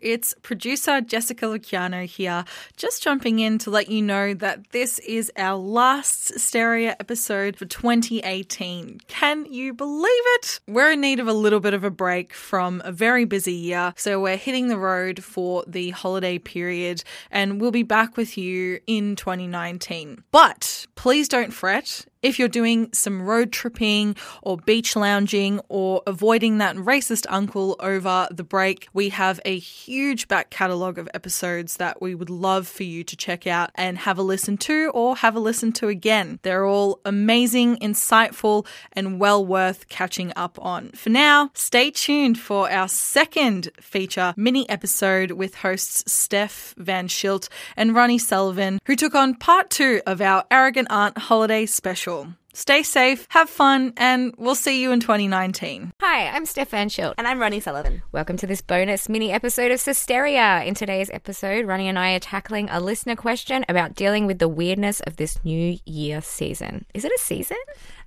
It's producer Jessica Luciano here, just jumping in to let you know that this is our last Sisteria episode for 2018. Can you believe it? We're in need of a little bit of a break from a very busy year, so we're hitting the road for the holiday period and we'll be back with you in 2019. But please don't fret. If you're doing some road tripping or beach lounging or avoiding that racist uncle over the break, we have a huge back catalogue of episodes that we would love for you to check out and have a listen to or have a listen to again. They're all amazing, insightful, and well worth catching up on. For now, stay tuned for our second feature mini episode with hosts Steph Van Schilt and Ronnie Sullivan, who took on part two of our Arrogant Aunt holiday special. Stay safe, have fun, and we'll see you in 2019. Hi, I'm Steph Van Schilt. And I'm Ronnie Sullivan. Welcome to this bonus mini episode of Sisteria. In today's episode, Ronnie and I are tackling a listener question about dealing with the weirdness of this New Year season. Is it a season?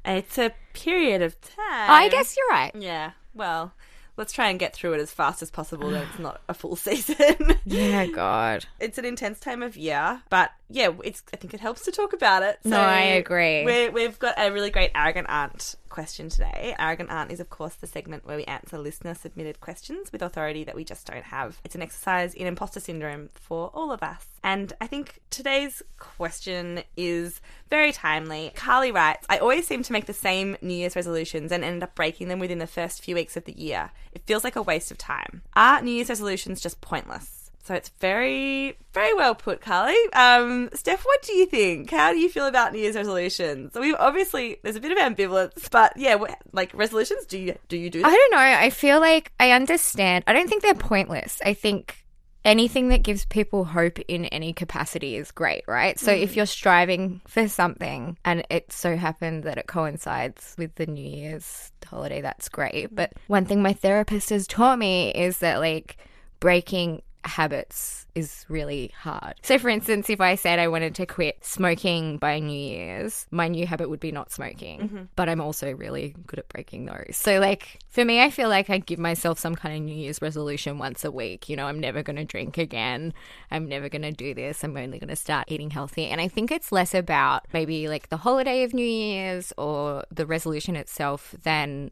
It's a period of time. I guess you're right. Yeah. Well, let's try and get through it as fast as possible that it's not a full season. Yeah, God. it's an intense time of year, but yeah, it's I think it helps to talk about it. No, I agree. we we've got a really great arrogant aunt question today. Arrogant aunt is of course the segment where we answer listener submitted questions with authority that we just don't have. It's an exercise in imposter syndrome for all of us. And I think today's question is very timely. Carly writes, I always seem to make the same New Year's resolutions and end up breaking them within the first few weeks of the year. It feels like a waste of time. Are New Year's resolutions just pointless? So it's very, very well put, Carly. Um, Steph, what do you think? How do you feel about New Year's resolutions? So we've obviously there's a bit of ambivalence, but yeah, like resolutions. Do you do you do I don't know. I feel like I understand. I don't think they're pointless. I think anything that gives people hope in any capacity is great, right? So if you're striving for something and it so happened that it coincides with the New Year's holiday, that's great. But one thing my therapist has taught me is that like breaking habits is really hard. So for instance, if I said I wanted to quit smoking by New Year's, my new habit would be not smoking. Mm-hmm. But I'm also really good at breaking those. So like for me, I feel like I give myself some kind of New Year's resolution once a week. You know, I'm never going to drink again. I'm never going to do this. I'm only going to start eating healthy. And I think it's less about maybe like the holiday of New Year's or the resolution itself than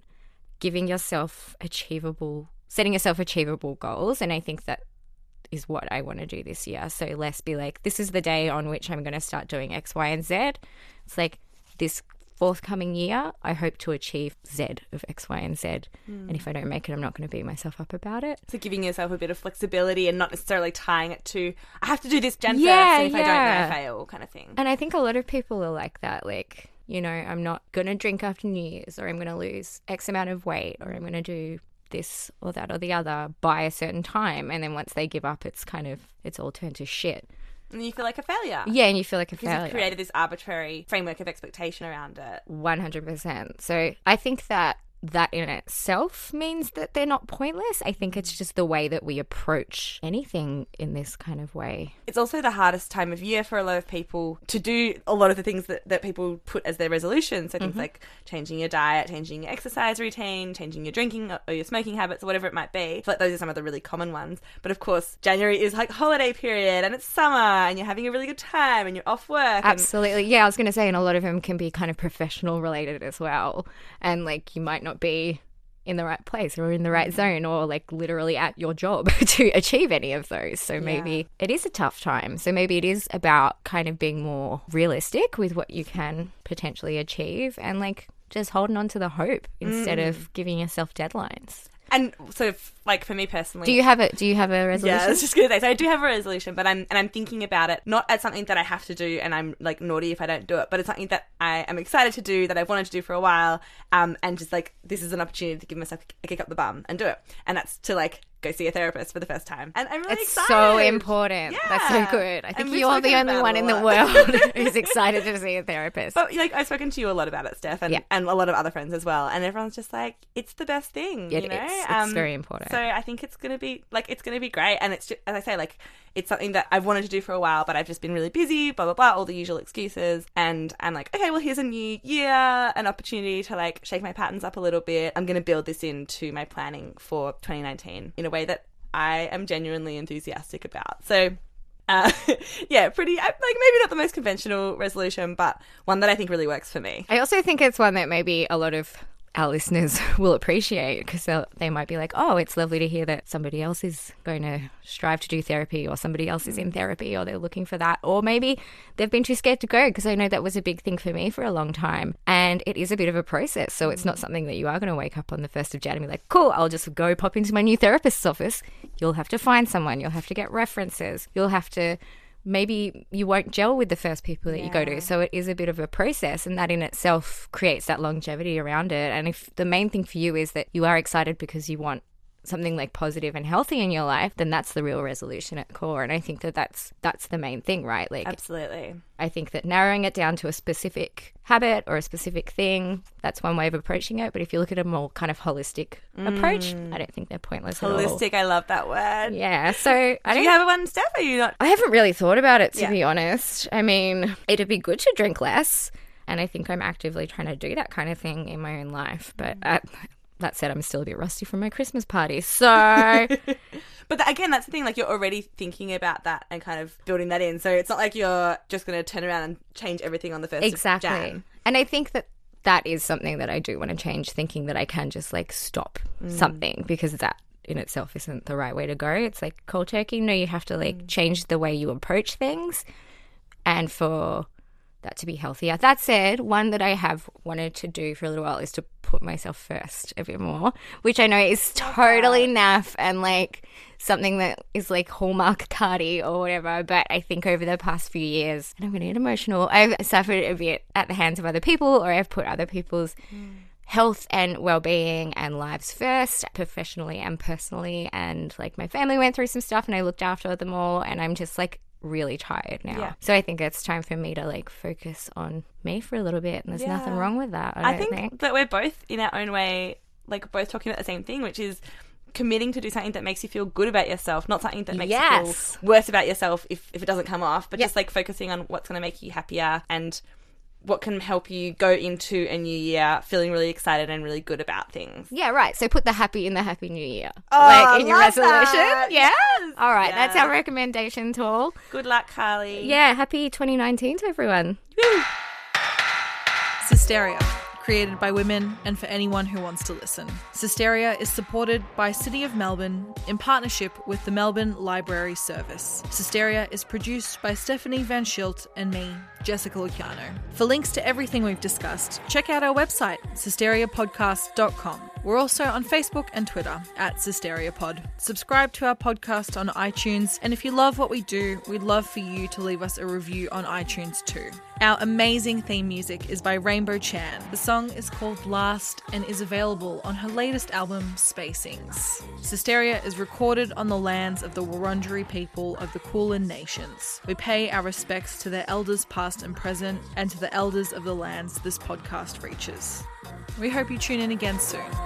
giving yourself achievable setting yourself achievable goals and i think that is what I want to do this year. So less be like, this is the day on which I'm going to start doing X, Y, and Z. It's like this forthcoming year, I hope to achieve Z of X, Y, and Z. Hmm. And if I don't make it, I'm not going to beat myself up about it. So giving yourself a bit of flexibility and not necessarily tying it to I have to do this Jan Yeah, first, and if I don't, then yeah. I fail, kind of thing. And I think a lot of people are like that. Like, you know, I'm not going to drink after New Year's, or I'm going to lose X amount of weight, or I'm going to do this or that or the other by a certain time. And then once they give up, it's kind of, it's all turned to shit. And you feel like a failure. Yeah, and you feel like a Because failure. you've created this arbitrary framework of expectation around it. 100%. So I think that that in itself means that they're not pointless. I think it's just the way that we approach anything in this kind of way. It's also the hardest time of year for a lot of people to do a lot of the things that, that people put as their resolutions. So Mm-hmm. things like changing your diet, changing your exercise routine, changing your drinking or- your smoking habits or whatever it might be. Like those are some of the really common ones. But of course, January is like holiday period and it's summer and you're having a really good time and you're off work. and- Absolutely. Yeah, I was going to say, and a lot of them can be kind of professional related as well. And like you might not be in the right place or in the right mm-hmm. zone or like literally at your job to achieve any of those. So maybe it is a tough time. So maybe it is about kind of being more realistic with what you can potentially achieve and like just holding on to the hope instead of mm. giving yourself deadlines. And so, like for me personally, Do you have a do you have a resolution? Yeah, I was just gonna say. So I do have a resolution, but I'm and I'm thinking about it not as something that I have to do, and I'm like naughty if I don't do it, but it's something that I am excited to do that I've wanted to do for a while, um, and just like this is an opportunity to give myself a kick up the bum and do it, and that's to like go see a therapist for the first time, and I'm really excited. It's excited. so important. That's so good. I think you're the only one in the world who's excited to see a therapist. But like I've spoken to you a lot about it, Steph, and, Yeah. and a lot of other friends as well, and everyone's just like, it's the best thing. It you know? is. It's Um, very important. So I think it's gonna be like it's gonna be great, and it's just, as I say, like it's something that I've wanted to do for a while, but I've just been really busy, blah blah blah, all the usual excuses, and I'm like, okay, well here's a new year, an opportunity to like shake my patterns up a little bit. I'm gonna build this into my planning for 2019 in a way that I am genuinely enthusiastic about. So uh, yeah, pretty uh, like maybe not the most conventional resolution, but one that I think really works for me. I also think it's one that maybe a lot of our listeners will appreciate because they might be like, oh, it's lovely to hear that somebody else is going to strive to do therapy or somebody else is in therapy or they're looking for that. Or maybe they've been too scared to go because I know that was a big thing for me for a long time. And it is a bit of a process. So it's not something that you are going to wake up on the 1st of Jan and be like, cool, I'll just go pop into my new therapist's office. You'll have to find someone, you'll have to get references, you'll have to maybe you won't gel with the first people that you go to. So it is a bit of a process, and that in itself creates that longevity around it. And if the main thing for you is that you are excited because you want something like positive and healthy in your life, then that's the real resolution at core. And I think that that's that's the main thing, right? Like Absolutely. I think that narrowing it down to a specific habit or a specific thing, that's one way of approaching it. But if you look at a more kind of holistic approach, I don't think they're pointless at all. Holistic, I love that word. Yeah. So I Do don't you have one, Steph Are you not? I haven't really thought about it to Yeah. be honest. I mean, it'd be good to drink less, and I think I'm actively trying to do that kind of thing in my own life. But uh, that said, I'm still a bit rusty from my Christmas party, so But again, that's the thing. Like you're already thinking about that and kind of building that in. So it's not like you're just going to turn around and change everything on the first exactly. And I think that that is something that I do want to change. Thinking that I can just like stop mm. something because that in itself isn't the right way to go. It's like cold turkey. No, you have to like mm. change the way you approach things, and for that to be healthier. That said, one that I have wanted to do for a little while is to put myself first a bit more, which I know is totally naff and like something that is like hallmark cardi or whatever. But I think over the past few years, and I'm going to get emotional, I've suffered a bit at the hands of other people or I've put other people's hmm. health and well-being and lives first professionally and personally and like my family went through some stuff and I looked after them all and I'm just like really tired now. Yeah. So I think it's time for me to like focus on me for a little bit and there's nothing wrong with that. I, I think, think. that we're both in our own way, like both talking about the same thing, which is committing to do something that makes you feel good about yourself, not something that makes you feel worse about yourself if, if it doesn't come off, but Yep. just like focusing on what's going to make you happier and what can help you go into a new year feeling really excited and really good about things. Yeah, right. So put the happy in the happy new year. Oh, like in your resolution. that. Yeah. Yes. All right. That's our recommendation to all. Good luck, Carly. Yeah. Happy 2019 to everyone. Sisteria, created by women and for anyone who wants to listen. Sisteria is supported by City of Melbourne in partnership with the Melbourne Library Service. Sisteria is produced by Stephanie Van Schilt and me, Jessica Luciano. For links to everything we've discussed, check out our website, sisteriapodcast.com. We're also on Facebook and Twitter at SisteriaPod. Subscribe to our podcast on iTunes, and if you love what we do, we'd love for you to leave us a review on iTunes too. Our amazing theme music is by Rainbow Chan. The song is called Last and is available on her latest album, Spacings. Sisteria is recorded on the lands of the Wurundjeri people of the Kulin Nations. We pay our respects to their elders past and present, and to the elders of the lands this podcast reaches. We hope you tune in again soon.